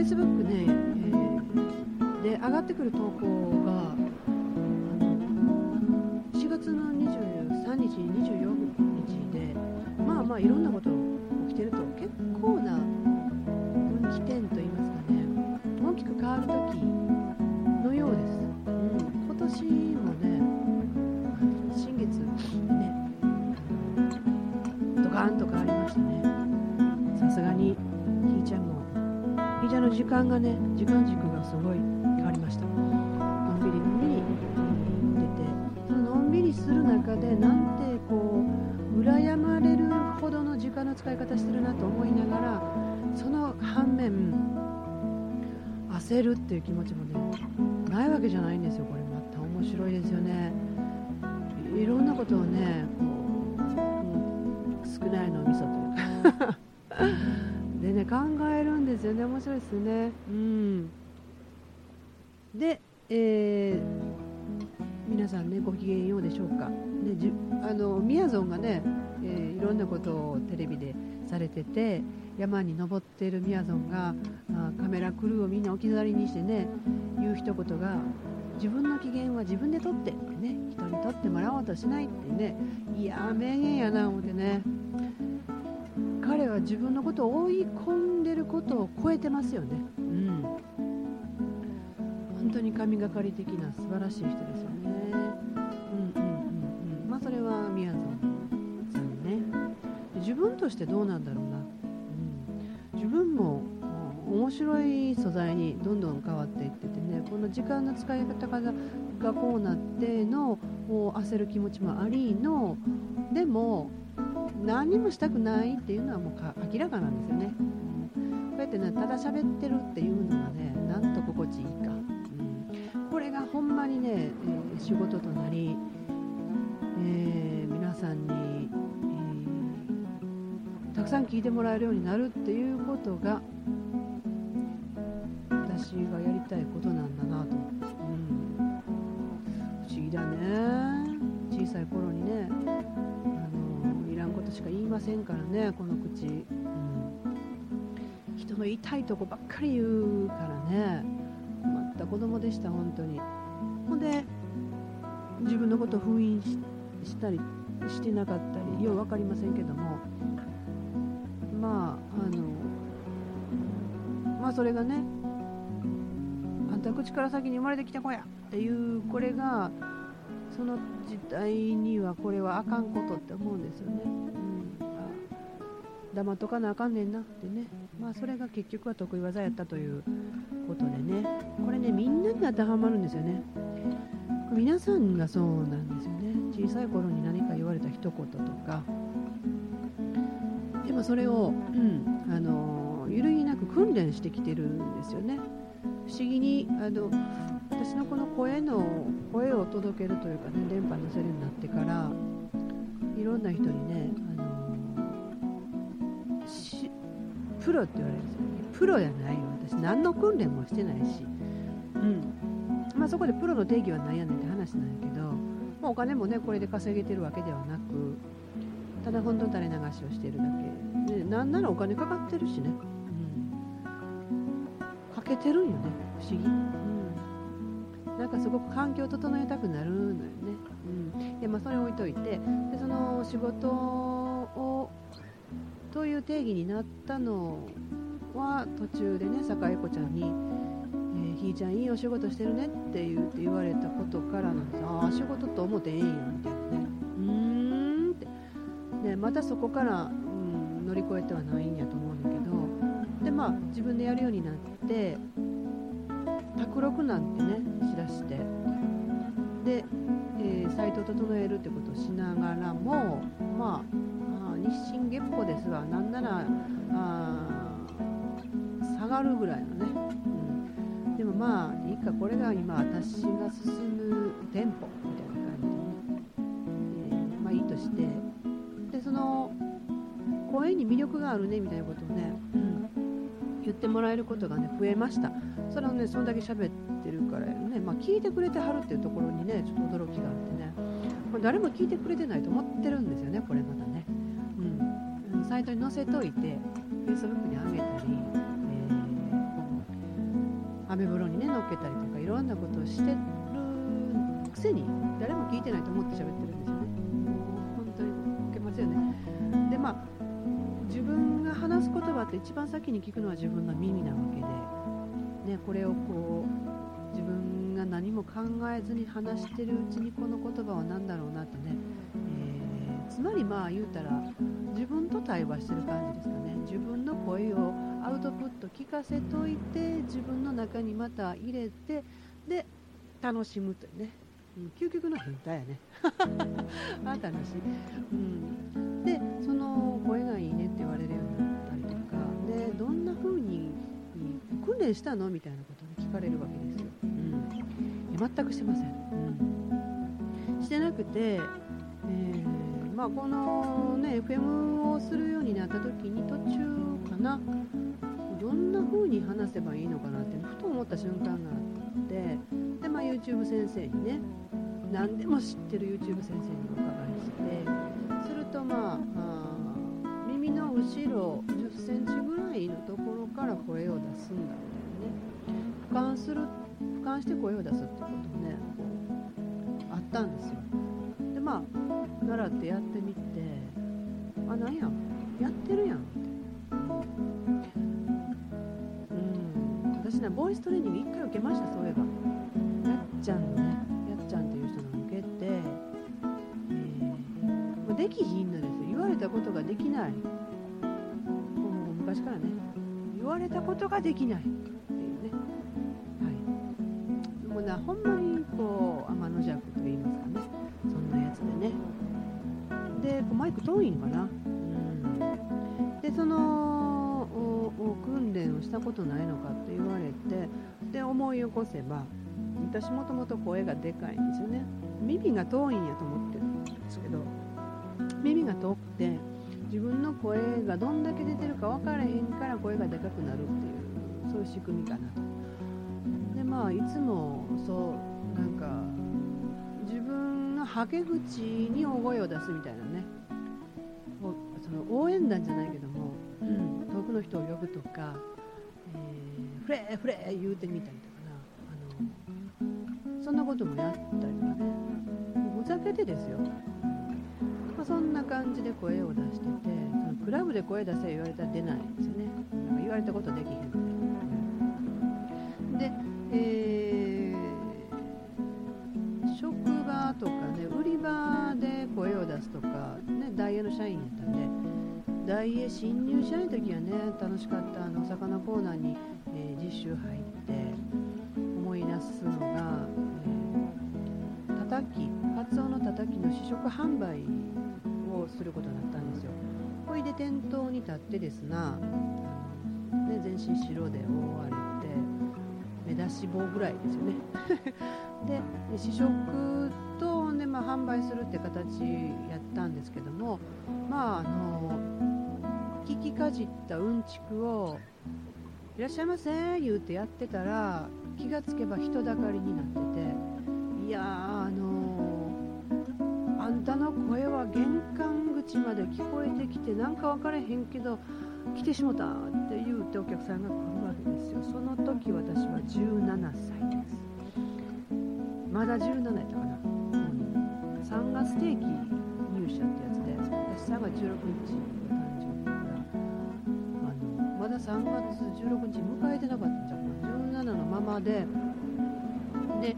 Facebook ね、えーで上がってくる投稿が4月の23日24日でまあまあいろんなことが起きてると。結構な分岐点といいますかね。大きく変わる時のようです、うん、今年間がね時間軸がすごい変わりました。のんびりのんびり出てて。そののんびりする中でなんてこう羨まれるほどの時間の使い方してるなと思いながらその反面焦るっていう気持ちもねないわけじゃないんですよこれ。また面白いですよね。いろんなことをねこう、うん少ないの味噌というかでね考えるんですよね。面白いですね。うん。で、えー皆さんねご機嫌ようでしょうか、ね、じあのみやぞんがね、えーいろんなことをテレビでされてて山に登っているみやぞんがあカメラクルーをみんな置き去りにしてね言う一言が自分の機嫌は自分で取ってね人に取ってもらおうとしないってねいや名言やな思ってね。彼は自分のことを追い込んでることを超えてますよね。うん。本当に神がかり的な素晴らしい人ですよね。うんうんうんうん。まあそれはみやぞんさんね。自分としてどうなんだろうな、うん、自分もうん面白い素材にどんどん変わっていっててねこの時間の使い方ががこうなっての焦る気持ちもありのでも何もしたくないっていうのはもう明らかなんですよね、こうやってねただ喋ってるっていうのがねなんと心地いいか、うん。これがほんまにね、えー仕事となり、えー皆さんに、えーたくさん聞いてもらえるようになるっていうことが私がやりたいことなんだなと、うん、不思議だね。小さい頃にねことしか言いませんからねこの口、うん、人の痛いとこばっかり言うからね。困った子供でした本当に。ほんで自分のことを封印ししたりしてなかったりよう分かりませんけども。まああのまあそれがねあんた口から先に生まれてきた子やっていうこれがその時代にはこれはあかんことって思うんですよね、黙っとかなあかんねんなってね。まあそれが結局は得意技やったということでね。これねみんなに当てはまるんですよね。皆さんがそうなんですよね。小さい頃に何か言われた一言とか。でもそれを、うん、あの揺るぎなく訓練してきてるんですよね。不思議にあの私のこの声の声を届けるというかね電波に乗せるようになってからいろんな人にねプロって言われるんですよね。プロじゃないよ。私何の訓練もしてないし。うん。まあ、そこでプロの定義は何やねんって話なんやけど、まあ、お金もねこれで稼げてるわけではなくただ本当に垂れ流しをしているだけ。でなんならお金かかってるしね、うん、かけてるんよね不思議、うん、なんかすごく環境を整えたくなるのよね、うん。でまあ、それを置いといてでその仕事をという定義になったのは途中でね坂井子ちゃんにえーひーちゃんいいお仕事してるねって言って言われたことからなんです。ああ仕事と思ってええんやみたいなね。うーんって。でまたそこから、うん、乗り越えてはないんやと思うんだけど。でまあ自分でやるようになって卓録なんてねしだして。で、えーサイトを整えるってことをしながらもまあ日進月歩ですわ。なんなら下がるぐらいのね、うん。でもまあいいかこれが今私が進むテンポみたいな感じでね、えーまあいいとして。でその声に魅力があるねみたいなことをね、うん。言ってもらえることがね増えました。それはねそんだけ喋ってるからね、まあ、聞いてくれてはるっていうところにねちょっと驚きがあってね。これ誰も聞いてくれてないと思ってるんですよねこれまたね、サイトに載せといて Facebook に上げたり、えー、アメブロにね載っけたりとかいろんなことをしてるくせに誰も聞いてないと思って喋ってるんですよね。本当に受けますよね。でまあ自分が話す言葉って一番先に聞くのは自分の耳なわけで、ね、これをこう自分が何も考えずに話してるうちにこの言葉は何だろうなってね、つまりまあ言うたら自分と対話してる感じですかね。自分の声をアウトプット聞かせといて自分の中にまた入れてで楽しむというね、うん、究極の変態やね。あ楽しい、うん、でその声がいいねって言われるようになったりとかでどんな風に訓練したのみたいなことを聞かれるわけですよ、うん、全くしてません、うん、してなくて、えー、まあ、この、ね、FM をするようになった時に途中かな。どんな風に話せばいいのかなってふと思った瞬間があって。で、まあ、YouTube 先生にね何でも知ってる YouTube 先生にお伺いして。するとまああ耳の後ろ1 0センチぐらいのところから声を出すんだみたいなね。俯瞰する俯瞰して声を出すってことねこうあったんですよ。でまあ習ってやってみてあなんややってるやん。ってうん私ねボイストレーニング1回受けましたそういえば。やっちゃんのねやっちゃんっていう人が受けてできひんのです言われたことができない。もう昔からね。言われたことができないっていうね。はい。もなほんまにこう天の弱と言いますかね。そんなやつでね。でマイク遠いんかな。うん。でその訓練をしたことないのかって言われてで思い起こせば私もともと声がでかいんですよね。耳が遠いんやと思ってるんですけど耳が遠くて自分の声がどんだけ出てるか分からへんから声がでかくなるっていうそういう仕組みかなと。でまあいつもそうなんかはけ口に大声を出すみたいなね。その応援団じゃないけども、うん、遠くの人を呼ぶとか、えー、フレーフレー言うてみたりとかな。あのそんなこともやったりとかね。ふざけてですよ。まあ、そんな感じで声を出しててそのクラブで声出せ言われたら出ないんですよね。なんか言われたことできへんのでで、えー、イエ新入社員の時はね楽しかったあのお魚コーナーに、えー、実習入って思い出すのが、えー、たたきカツオのたたきの試食販売をすることになったんですよ。ほいで店頭に立ってですな、ね、全身白で覆われて目出し帽ぐらいですよね。で試食と、ねまあ、販売するって形やったんですけどもまああの聞きかじったうんちくをいらっしゃいませ言うてやってたら気がつけば人だかりになってていやあのあんたの声は玄関口まで聞こえてきてなんか分からへんけど来てしもたって言うてお客さんが来るわけですよ。その時私は17歳です。まだ17やったかな、うん、3月定期入社ってやつで私3月16日3月16日迎えてなかったんじゃん17のままで。で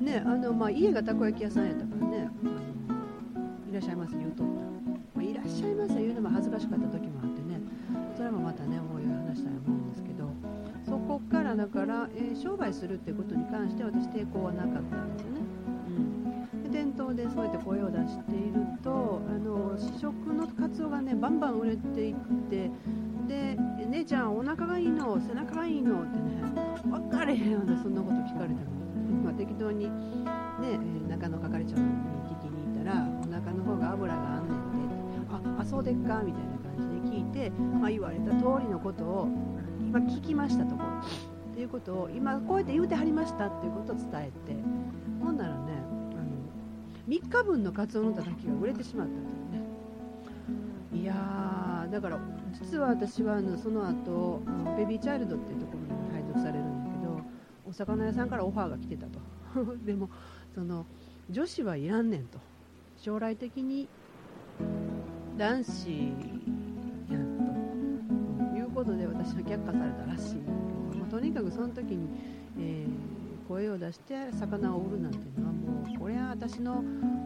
ねあのまあ、家がたこ焼き屋さんやったからねいらっしゃいませ言うと。った、まあ、いらっしゃいませ言うのも恥ずかしかった時もあってねそれもまたねこういう話したい思うんですけどそこからだから、えー、商売するってことに関して私抵抗はなかったんですよね、うん、で店頭でそうやって声を出しているとあの試食のカツオがねバンバン売れていってで姉ちゃんお腹がいいの？背中がいいの？ってね分かれへんようなそんなこと聞かれても、まあ、適当にね中野係長に聞きに行ったらお腹の方が油があんねんでああそうでっか？みたいな感じで聞いて、まあ、言われた通りのことをまあ、聞きましたとこ。っていうことを今こうやって言うてはりましたっていうことを伝えて。ほんならねあの3日分のカツオのたたきが売れてしまったというね。いやだから実は私はあのその後ベビーチャイルドっていうところに配属されるんだけどお魚屋さんからオファーが来てたと。でもその女子はいらんねんと。将来的に男子やんと。いうことで私は却下されたらしいまあ、とにかくその時に、えー、声を出して魚を売るなんていうのはもうこれは私の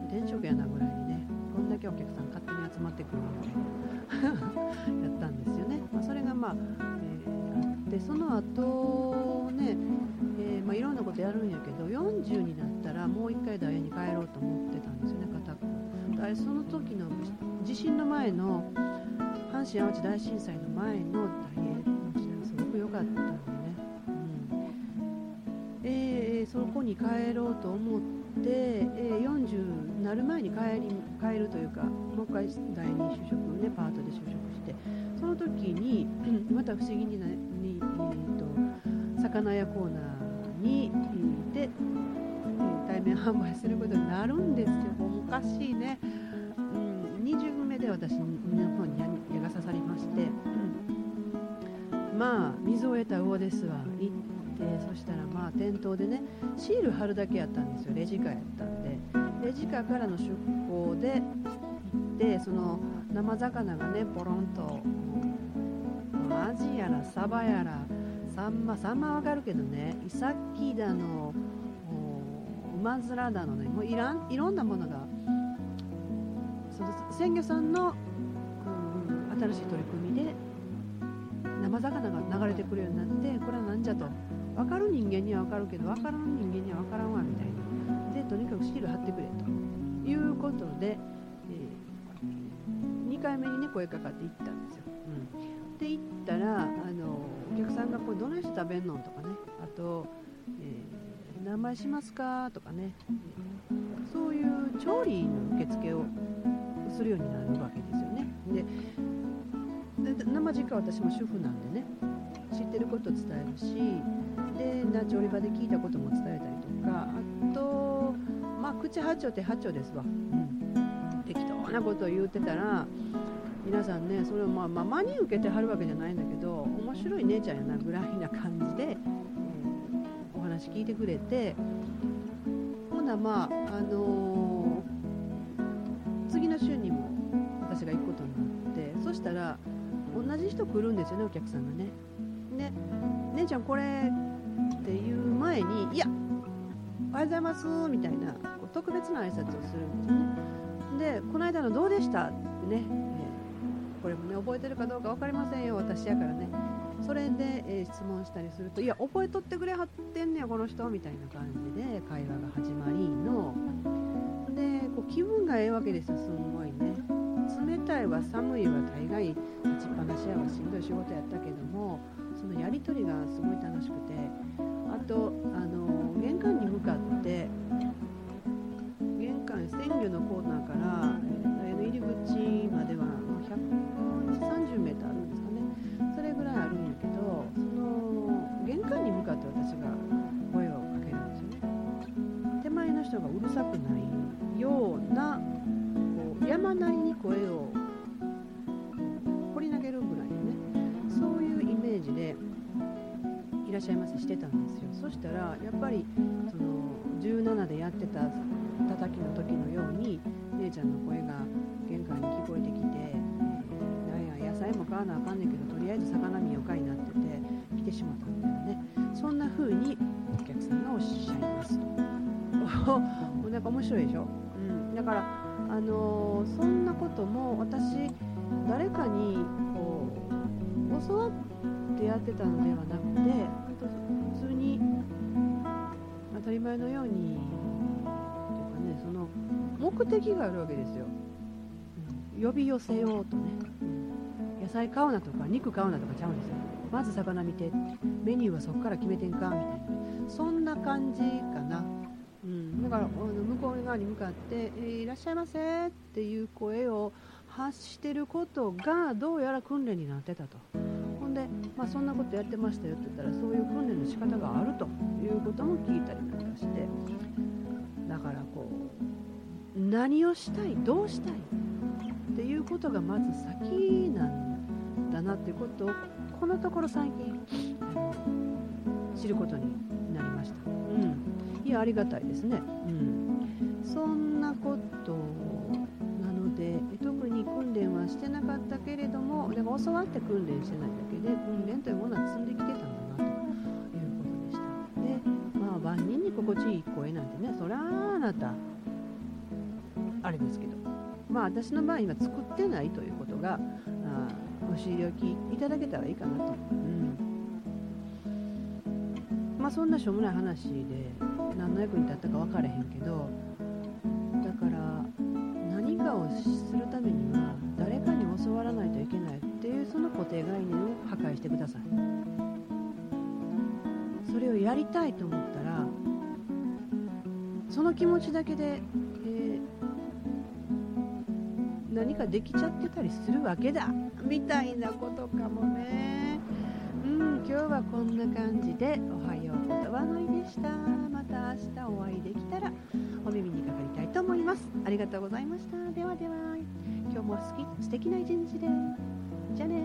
転職やなぐらいにねこんだけお客さん集まってくるの やったんですよね、まあ、それがまあ、えー、あってその後ね、えー、まあ、いろんなことやるんやけど40になったらもう1回ダイヤに帰ろうと思ってたんですよね片っぽ。その時の地震の前の阪神・淡路大震災の前のダイエの時代がすごく良かったんでね、うん。えー、そこに帰ろうと思って、えー、40なる前に帰り帰るというかもう一回第二就職ねパートで就職してその時に また不思議になに、えーと、魚屋コーナーに行って、対面販売することになるんですよおかしいね。うん2巡目で私の方に矢が刺さりまして、まあ水を得た魚ですわ行ってそしたらまあ店頭でねシール貼るだけやったんですよレジカやったんでレジカからの出港で行ってその生魚がねポロンとアジやらサバやらサンマサンマわかるけどねイサキだの馬面だのねもういらんいろんなものがその鮮魚さんの、う、新しい取り組みで生魚が流れてくるようになってこれは何じゃと。分かる人間には分かるけど分からん人間には分からんわみたいな。とにかくシール貼ってくれと。いうことで、えー、2回目にね声かかって行ったんですよ、うん、で行ったらあのお客さんがこれどないして食べんのとかね。あと、えー、何枚しますかとかね。そういう調理の受付をするようになるわけですよね。で生実家私も主婦なんでね。知ってること伝えるしで調理場で聞いたことも伝えた口八丁手八丁ですわ、うん、適当なことを言うてたら皆さんねそれをまあまあに受けてはるわけじゃないんだけど面白い姉ちゃんやなぐらいな感じで、えー、お話聞いてくれてほなまああのー次の週にも私が行くことになってそしたら同じ人来るんですよねお客さんがね。で姉ちゃんこれっていう前にいやおはようございますみたいな特別な挨拶をするんですね。でこの間のどうでした？ってね、えー、これもね覚えてるかどうか分かりませんよ。私やからね。それで、えー、質問したりするといや覚えとってくれはってんねやこの人みたいな感じで会話が始まりの。でこう気分がええわけですよすんごいね。冷たいは寒いは大概立ちっぱなしやはしんどい仕事やったけどもそのやり取りがすごい楽しくて。あとあの玄関に向かって鮮魚のコーナーから家の入り口までは130メートルあるんですかね。それぐらいあるんやけどその玄関に向かって私が声をかけるんですよね。手前の人がうるさくないようなこう山なりに声を掘り投げるぐらいのね。そういうイメージでいらっしゃいませしてたんですよ。そしたらやっぱりその17でやってた叩きの時のように姉ちゃんの声が玄関に聞こえてきて「なんや野菜も買わなあかんねんけどとりあえず魚見よかいなってて来てしまったみたいなね。そんな風にお客さんがおっしゃいますと。なんか面白いでしょ？うん。だから、あのー、そんなことも私誰かにこう教わってやってたのではなくて目的があるわけですよ、呼び寄せようとね、野菜買うなとか肉買うなとかちゃうんですよ。まず魚見て。メニューはそこから決めてんかみたいな。そんな感じかな。うん、だから向こう側に向かって「えー、いらっしゃいませ」っていう声を発してることがどうやら訓練になってたと。ほんでまあ、そんなことやってましたよって言ったらそういう訓練の仕方があるということも聞いたりなんかして。だからこう何をしたい？どうしたい？っていうことがまず先なんだなっていうことをこのところ最近知ることになりました。うん、いやありがたいですね。うん、そんなことなので特に訓練はしてなかったけれどもでも教わって訓練してないだけで訓練というものは積んできてたんだなということでした。でまあ万人に心地いい声なんてねそりゃあなたあれですけど。まあ私の場合今作ってないということがあご知りおきいただけたらいいかなと。うん。まあそんなしょうもない話で何の役に立ったか分からへんけどだから何かをするためには誰かに教わらないといけないっていうその固定概念を破壊してください。それをやりたいと思ったらその気持ちだけで、え、何かできちゃってたりするわけだ。みたいなことかもね。うん今日はこんな感じでおはよう言葉のいでした。また明日お会いできたらお耳にかかりたいと思います。ありがとうございました。ではでは今日も好き素敵な一日で。じゃあね